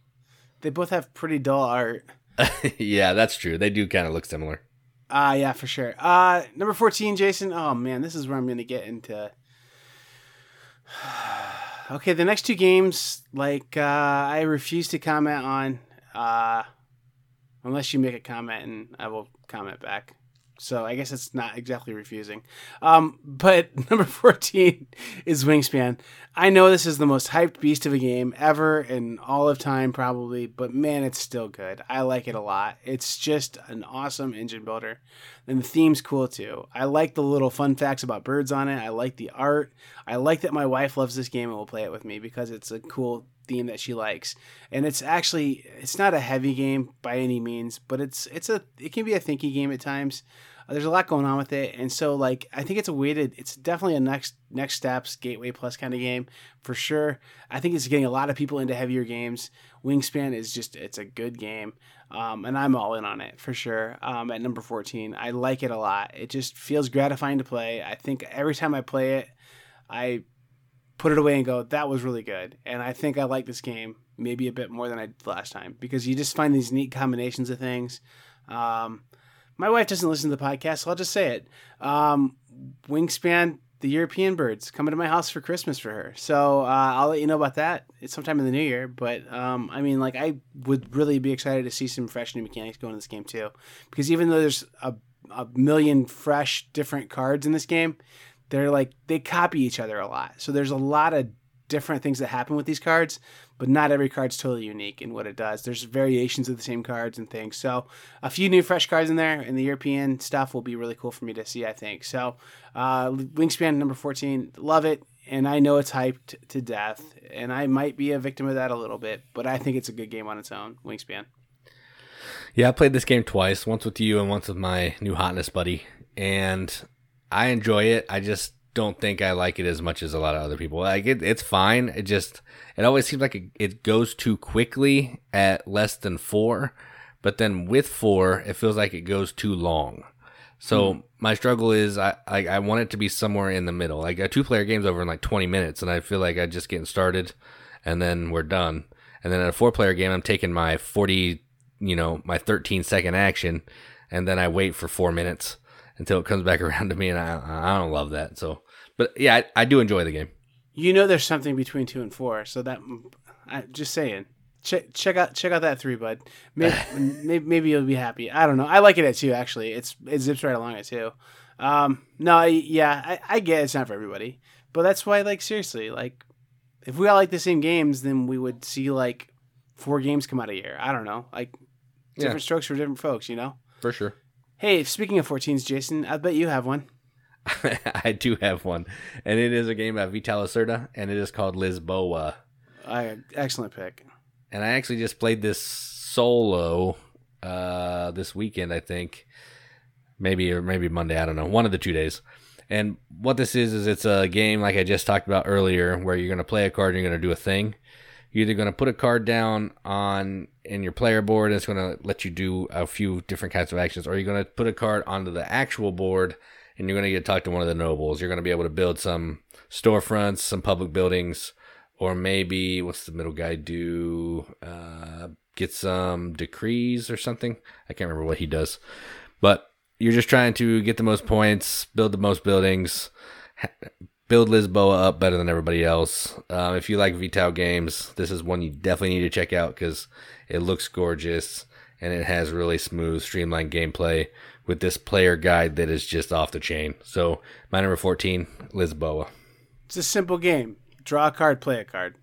they both have pretty dull art. yeah, that's true. They do kind of look similar. Uh yeah, for sure. Uh number 14, Jason. Oh man, this is where I'm going to get into Okay, the next two games like uh I refuse to comment on uh unless you make a comment and I will comment back. So I guess it's not exactly refusing. Um, but number 14 is Wingspan. I know this is the most hyped beast of a game ever in all of time, probably, but man, it's still good. I like it a lot. It's just an awesome engine builder. And the theme's cool too. I like the little fun facts about birds on it. I like the art. I like that my wife loves this game and will play it with me because it's a cool theme that she likes. And it's actually it's not a heavy game by any means, but it's it's a it can be a thinky game at times. Uh, there's a lot going on with it, and so like I think it's a weighted. It's definitely a next next steps gateway plus kind of game for sure. I think it's getting a lot of people into heavier games. Wingspan is just it's a good game, um, and I'm all in on it for sure. Um, at number 14, I like it a lot. It just feels gratifying to play. I think every time I play it, I put it away and go, that was really good. And I think I like this game maybe a bit more than I did last time because you just find these neat combinations of things. Um, my wife doesn't listen to the podcast, so I'll just say it. Um, Wingspan, the European birds, coming to my house for Christmas for her. So uh, I'll let you know about that. It's sometime in the new year. But um, I mean, like, I would really be excited to see some fresh new mechanics go into this game too, because even though there's a, a million fresh different cards in this game, they're like they copy each other a lot. So there's a lot of different things that happen with these cards, but not every card's totally unique in what it does. There's variations of the same cards and things. So a few new fresh cards in there, and the European stuff will be really cool for me to see. I think so. Uh, Wingspan number 14, love it, and I know it's hyped to death, and I might be a victim of that a little bit, but I think it's a good game on its own. Wingspan. Yeah, I played this game twice, once with you and once with my new hotness buddy, and I enjoy it. I just don't think I like it as much as a lot of other people. Like it, it's fine. It just it always seems like it, it goes too quickly at less than four, but then with four, it feels like it goes too long. So mm. my struggle is I, I, I want it to be somewhere in the middle. Like a two player game's over in like twenty minutes, and I feel like I just getting started, and then we're done. And then at a four player game, I'm taking my forty, you know, my thirteen second action, and then I wait for four minutes until it comes back around to me, and I I don't love that. So, but yeah, I, I do enjoy the game. You know, there's something between two and four, so that I just saying. Check check out check out that three, bud. Maybe, maybe maybe you'll be happy. I don't know. I like it at two actually. It's it zips right along at two. Um, no, yeah, I, I get it's not for everybody, but that's why like seriously, like if we all like the same games, then we would see like four games come out a year. I don't know, like different yeah. strokes for different folks, you know. For sure. Hey, speaking of 14s, Jason, I bet you have one. I do have one, and it is a game by Vital Lacerda, and it is called Lisboa. I excellent pick. And I actually just played this solo uh, this weekend, I think, maybe or maybe Monday. I don't know, one of the two days. And what this is is it's a game like I just talked about earlier, where you're going to play a card and you're going to do a thing. You're either going to put a card down on in your player board it's going to let you do a few different kinds of actions, or you're going to put a card onto the actual board and you're going to get to talk to one of the nobles. You're going to be able to build some storefronts, some public buildings, or maybe what's the middle guy do? Uh, get some decrees or something. I can't remember what he does, but you're just trying to get the most points, build the most buildings, build Lisboa up better than everybody else. Uh, if you like Vital games, this is one you definitely need to check out because it looks gorgeous and it has really smooth, streamlined gameplay with this player guide that is just off the chain. So my number 14, Lisboa. It's a simple game. Draw a card, play a card.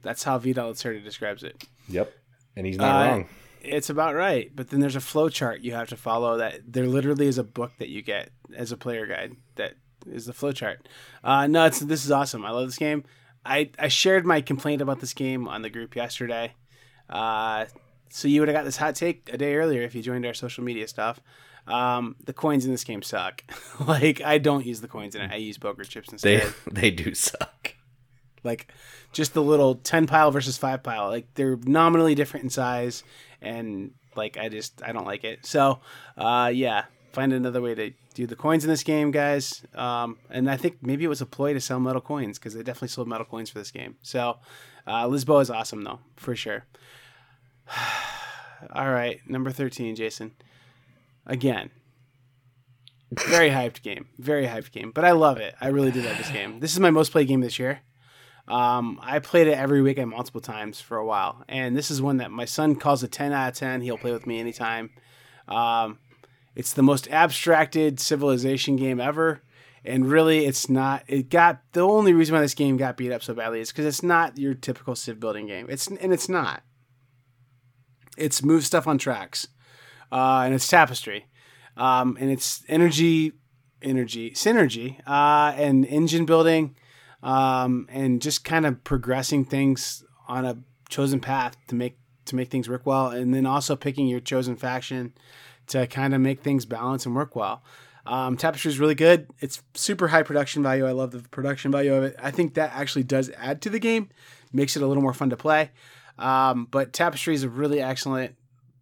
That's how Vital Lacerda describes it. Yep. And he's not uh, wrong. It's about right. But then there's a flow chart you have to follow that there literally is a book that you get as a player guide that is the flowchart. Uh, no, it's this is awesome. I love this game. I, I shared my complaint about this game on the group yesterday. Uh, so you would have got this hot take a day earlier if you joined our social media stuff. Um, the coins in this game suck. like I don't use the coins in it. I use poker chips instead. They they do suck. Like just the little ten pile versus five pile. Like they're nominally different in size, and like I just I don't like it. So uh, yeah, find another way to do the coins in this game, guys. Um, and I think maybe it was a ploy to sell metal coins because they definitely sold metal coins for this game. So uh, Lisboa is awesome, though, for sure. All right, number 13, Jason. Again, very hyped game. Very hyped game. But I love it. I really do love this game. This is my most played game this year. Um, I played it every weekend multiple times for a while, and this is one that my son calls a ten out of ten. He'll play with me anytime. Um, it's the most abstracted civilization game ever, and really, it's not. It got the only reason why this game got beat up so badly is because it's not your typical civ building game. It's and it's not. It's move stuff on tracks, uh, and it's tapestry, um, and it's energy, energy synergy, uh, and engine building um, and just kind of progressing things on a chosen path to make to make things work well, and then also picking your chosen faction to kind of make things balance and work well. Um, Tapestry is really good. It's super high production value. I love the production value of it. I think that actually does add to the game, makes it a little more fun to play. Um, but Tapestry is a really excellent,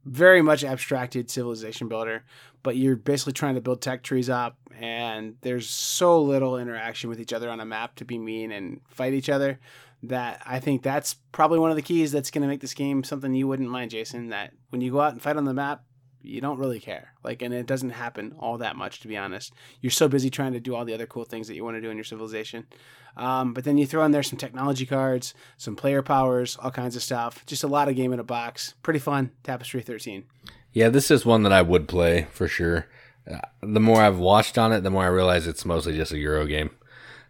very much abstracted civilization builder. But you're basically trying to build tech trees up, and there's so little interaction with each other on a map to be mean and fight each other that I think that's probably one of the keys that's going to make this game something you wouldn't mind, Jason. That when you go out and fight on the map, you don't really care. Like, and it doesn't happen all that much, to be honest. You're so busy trying to do all the other cool things that you want to do in your civilization. Um, but then you throw in there some technology cards, some player powers, all kinds of stuff. Just a lot of game in a box. Pretty fun. Tapestry 13. Yeah, this is one that I would play for sure. Uh, the more I've watched on it, the more I realize it's mostly just a Euro game.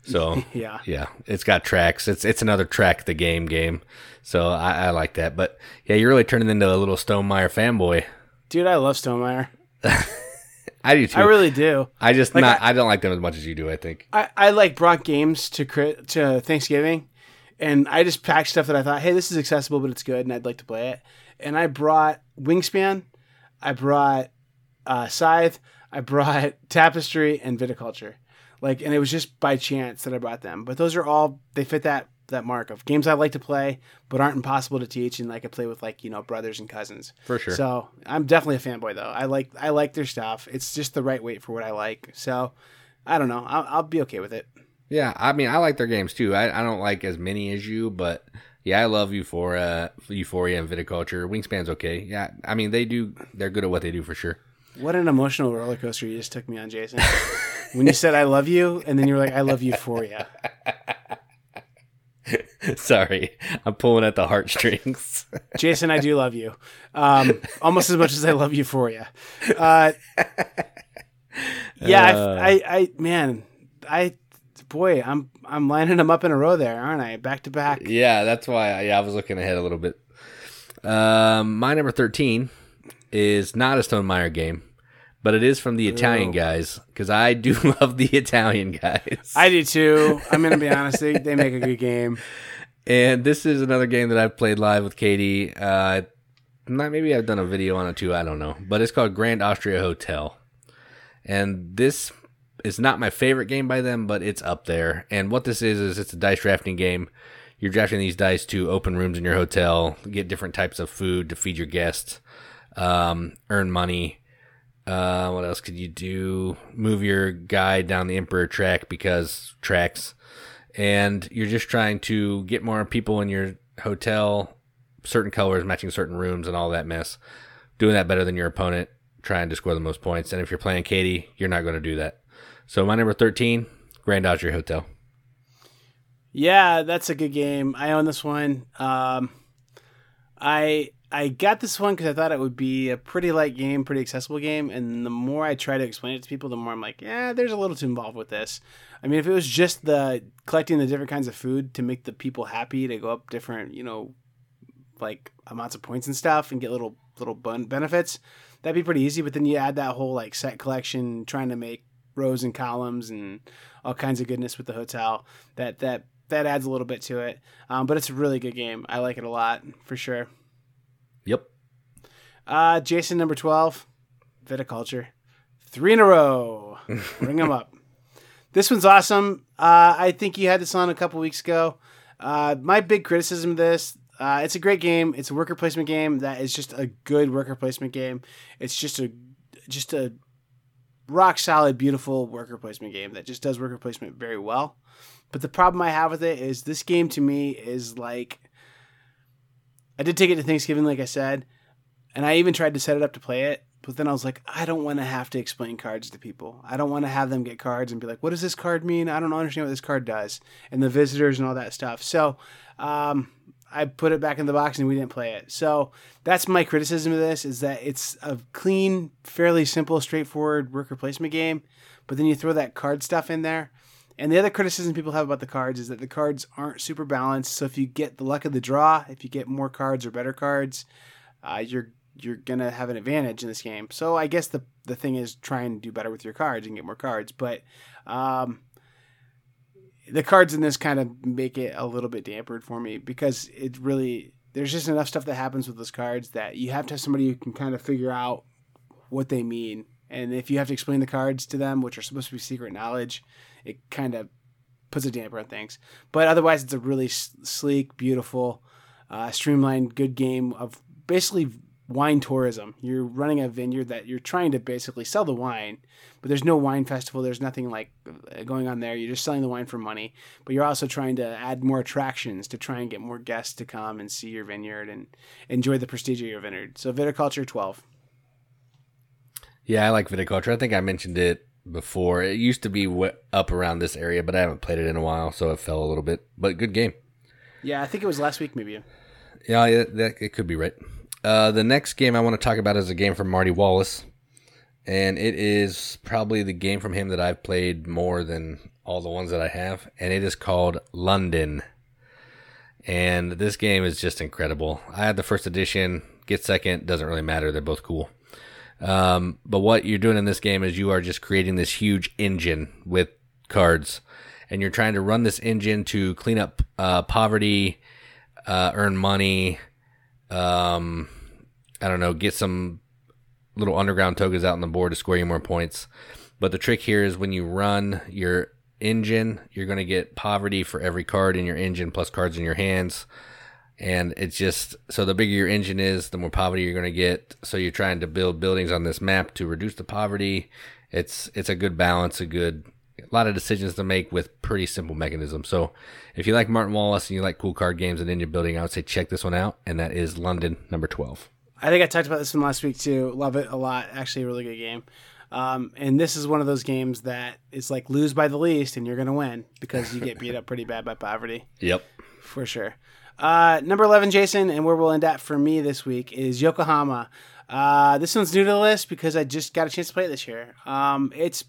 So yeah, yeah, it's got tracks. It's it's another track the game game. So I, I like that. But yeah, you're really turning into a little Stonemaier fanboy. Dude, I love Stonemaier. I do too. I really do. I just like, not. I, I, don't like them as much as you do. I think. I, I like brought games to to Thanksgiving, and I just packed stuff that I thought, hey, this is accessible, but it's good, and I'd like to play it. And I brought Wingspan, I brought uh, Scythe, I brought Tapestry, and Viticulture. Like, and it was just by chance that I brought them. But those are all they fit that that mark of games I like to play, but aren't impossible to teach, and I could play with like you know brothers and cousins. For sure. So I'm definitely a fanboy though. I like I like their stuff. It's just the right weight for what I like. So I don't know. I'll, I'll be okay with it. Yeah, I mean I like their games too. I, I don't like as many as you, but yeah, I love Euphoria, Euphoria and Viticulture. Wingspan's okay. Yeah, I mean they do. They're good at what they do for sure. What an emotional roller coaster you just took me on, Jason. when you said I love you, and then you were like, I love Euphoria. Sorry, I'm pulling at the heartstrings. Jason, I do love you, um, almost as much as I love Euphoria. Uh, yeah, uh, I, I, I, man, I, boy, I'm, I'm lining them up in a row there, aren't I? Back to back. Yeah, that's why. Yeah, I was looking ahead a little bit. Um, my number thirteen is not a Stonemaier game but it is from the Italian guys because I do love the Italian guys. I do too. I'm gonna be honest; they, they make a good game. And this is another game that I've played live with Katie. Uh, not maybe I've done a video on it too. I don't know, but it's called Grand Austria Hotel, and this is not my favorite game by them, but it's up there. And what this is is it's a dice drafting game. You're drafting these dice to open rooms in your hotel, get different types of food to feed your guests, um, earn money uh, what else could you do? Move your guy down the Emperor track because tracks, and you're just trying to get more people in your hotel, certain colors matching certain rooms, and all that mess. Doing that better than your opponent, trying to score the most points. And if you're playing Katie, you're not going to do that. So my number thirteen, Grand Austria Hotel. Yeah, that's a good game. I own this one. Um, I I got this one because I thought it would be a pretty light game, pretty accessible game. And the more I try to explain it to people, the more I'm like, yeah, there's a little too involved with this. I mean, if it was just the collecting the different kinds of food to make the people happy to go up different, you know, like amounts of points and stuff and get little little bun benefits, that'd be pretty easy. But then you add that whole like set collection, trying to make rows and columns and all kinds of goodness with the hotel. That that that adds a little bit to it. Um, but it's a really good game. I like it a lot for sure. Yep. Uh, Jason, number 12, Viticulture. Three in a row. Bring them up. This one's awesome. Uh, I think you had this on a couple weeks ago. Uh, my big criticism of this, uh, it's a great game. It's a worker placement game that is just a good worker placement game. It's just a just a rock solid, beautiful worker placement game that just does worker placement very well. But the problem I have with it is this game to me is like I did take it to Thanksgiving, like I said, and I even tried to set it up to play it. but then I was like, I don't want to have to explain cards to people. I don't want to have them get cards and be like, what does this card mean? I don't understand what this card does. And the visitors and all that stuff. So um, I put it back in the box and we didn't play it. So that's my criticism of this is that it's a clean, fairly simple, straightforward worker placement game. But then you throw that card stuff in there. And the other criticism people have about the cards is that the cards aren't super balanced. So if you get the luck of the draw, if you get more cards or better cards, uh, you're you're gonna have an advantage in this game. So I guess the the thing is try and do better with your cards and get more cards. But um, the cards in this kind of make it a little bit dampered for me because it really there's just enough stuff that happens with those cards that you have to have somebody who can kind of figure out what they mean. And if you have to explain the cards to them, which are supposed to be secret knowledge, it kind of puts a damper on things. But otherwise, it's a really sleek, beautiful, uh, streamlined, good game of basically wine tourism. You're running a vineyard that you're trying to basically sell the wine, but there's no wine festival. There's nothing like uh, going on there. You're just selling the wine for money, but you're also trying to add more attractions to try and get more guests to come and see your vineyard and enjoy the prestige of your vineyard. So viticulture 12. Yeah, I like viticulture. I think I mentioned it before. It used to be up around this area, but I haven't played it in a while, so it fell a little bit. But good game. Yeah, I think it was last week, maybe. Yeah, yeah that, it could be right. Uh, the next game I want to talk about is a game from Marty Wallace, and it is probably the game from him that I've played more than all the ones that I have, and it is called London. And this game is just incredible. I had the first edition, get second, doesn't really matter. They're both cool. Um, but what you're doing in this game is you are just creating this huge engine with cards, and you're trying to run this engine to clean up uh, poverty, uh, earn money, um, I don't know, get some little underground togas out on the board to score you more points. But the trick here is when you run your engine, you're going to get poverty for every card in your engine plus cards in your hands. And it's just so the bigger your engine is, the more poverty you're going to get. So you're trying to build buildings on this map to reduce the poverty. It's it's a good balance, a good a lot of decisions to make with pretty simple mechanisms. So if you like Martin Wallace and you like cool card games and engine building, I would say check this one out. And that is London number 12. I think I talked about this one last week too. Love it a lot. Actually, a really good game. Um, and this is one of those games that is like lose by the least and you're going to win because you get beat up pretty bad by poverty. Yep. For sure. Uh, number 11, Jason, and where we'll end at for me this week is Yokohama. Uh, this one's new to the list because I just got a chance to play it this year. Um, it's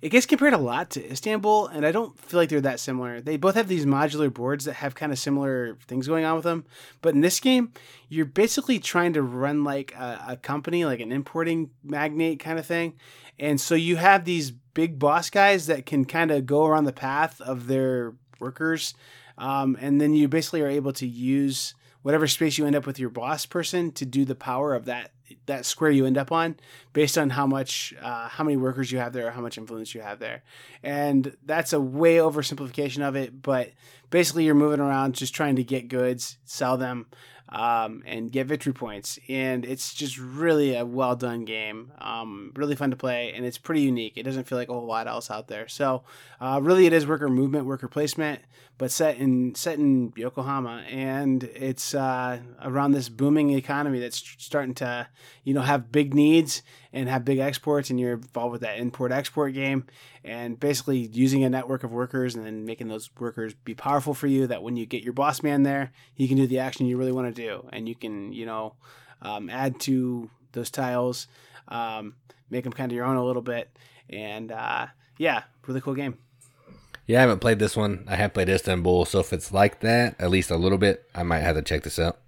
it gets compared a lot to Istanbul, and I don't feel like they're that similar. They both have these modular boards that have kind of similar things going on with them. But in this game, you're basically trying to run like a, a company, like an importing magnate kind of thing. And so you have these big boss guys that can kind of go around the path of their workers. Um, and then you basically are able to use whatever space you end up with your boss person to do the power of that that square you end up on based on how much uh, how many workers you have there or how much influence you have there. And that's a way oversimplification of it but basically you're moving around just trying to get goods sell them um, and get victory points. And it's just really a well done game. Um, really fun to play, and it's pretty unique. It doesn't feel like a whole lot else out there. So, uh, really, it is worker movement, worker placement, but set in set in Yokohama, and it's uh, around this booming economy that's starting to, you know, have big needs and have big exports and you're involved with that import export game and basically using a network of workers and then making those workers be powerful for you that when you get your boss man there he can do the action you really want to do and you can you know um, add to those tiles um, make them kind of your own a little bit and uh, yeah really cool game yeah, I haven't played this one. I have played Istanbul, so if it's like that, at least a little bit, I might have to check this out.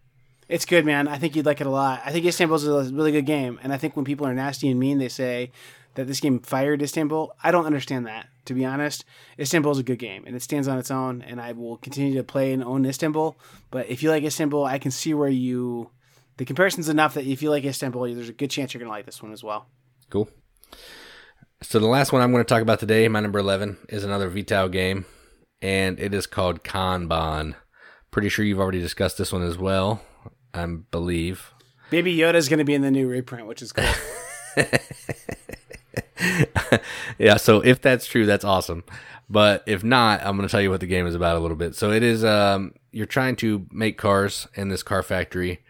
It's good, man. I think you'd like it a lot. I think Istanbul's a really good game, and I think when people are nasty and mean, they say that this game fired Istanbul. I don't understand that, to be honest. Istanbul is a good game, and it stands on its own, and I will continue to play and own Istanbul. But if you like Istanbul, I can see where you. The comparison's enough that if you like Istanbul, there's a good chance you're going to like this one as well. Cool. So the last one I'm going to talk about today, my number 11, is another Vital game, and it is called Kanban. Pretty sure you've already discussed this one as well. I believe. Baby Yoda is going to be in the new reprint, which is cool. yeah, so if that's true, that's awesome. But if not, I'm going to tell you what the game is about a little bit. So it is um, you're trying to make cars in this car factory,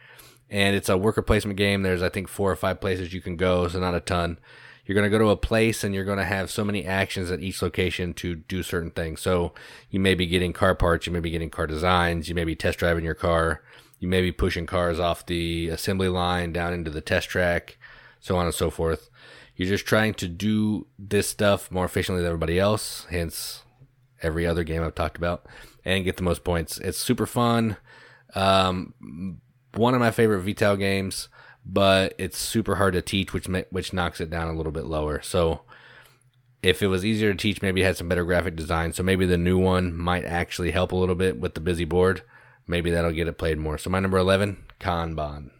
and it's a worker placement game. There's I think four or five places you can go, so not a ton. You're going to go to a place and you're going to have so many actions at each location to do certain things. So you may be getting car parts, you may be getting car designs, you may be test driving your car, you may be pushing cars off the assembly line down into the test track, so on and so forth. You're just trying to do this stuff more efficiently than everybody else, hence every other game I've talked about, and get the most points. It's super fun. Um, one of my favorite Vital games, but it's super hard to teach, which which knocks it down a little bit lower. So if it was easier to teach, maybe it had some better graphic design. So maybe the new one might actually help a little bit with the busy board. Maybe that'll get it played more. So my number eleven, Kanban.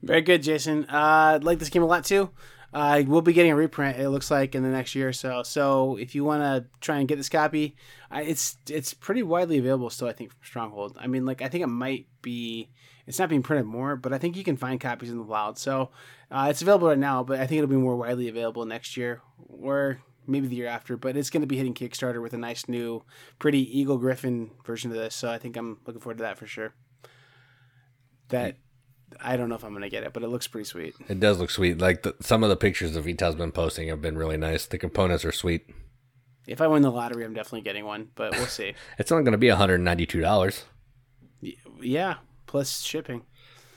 Very good, Jason. Uh, I like this game a lot too. Uh, we'll be getting a reprint. It looks like in the next year or so. So if you want to try and get this copy, I, it's it's pretty widely available still. I think from Stronghold. I mean, like I think it might be. It's not being printed more, but I think you can find copies in the wild. So uh, it's available right now, but I think it'll be more widely available next year or maybe the year after. But it's going to be hitting Kickstarter with a nice new, pretty Eagle Gryphon version of this. So I think I'm looking forward to that for sure. That I don't know if I'm gonna get it, but it looks pretty sweet. It does look sweet. Like the, some of the pictures that Vital's been posting have been really nice. The components are sweet. If I win the lottery, I'm definitely getting one, but we'll see. it's only going to be 192 dollars. Yeah, plus shipping.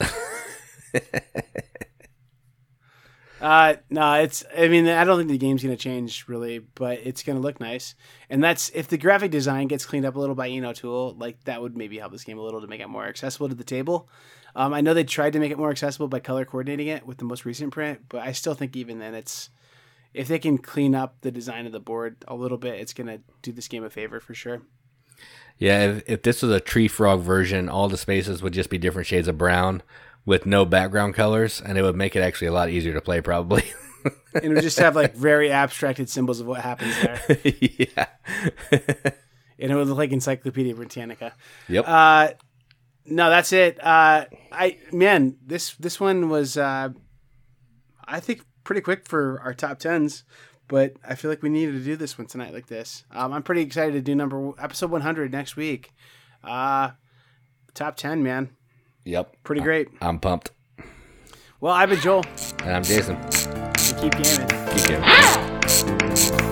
uh no, it's. I mean, I don't think the game's gonna change really, but it's gonna look nice. And that's if the graphic design gets cleaned up a little by Ian O'Toole, like that would maybe help this game a little to make it more accessible to the table. Um, I know they tried to make it more accessible by color coordinating it with the most recent print, but I still think even then it's if they can clean up the design of the board a little bit, it's gonna do this game a favor for sure. Yeah, if, if this was a tree frog version, all the spaces would just be different shades of brown with no background colors, and it would make it actually a lot easier to play, probably. and it would just have like very abstracted symbols of what happens there. yeah. and it would look like Encyclopedia Britannica. Yep. Uh, no, that's it. Uh, I man, this this one was uh, I think pretty quick for our top tens, but I feel like we needed to do this one tonight like this. Um, I'm pretty excited to do number episode 100 next week. Uh, top ten, man. Yep, pretty great. I'm pumped. Well, I've been Joel, and I'm Jason. And keep gaming. Keep gaming.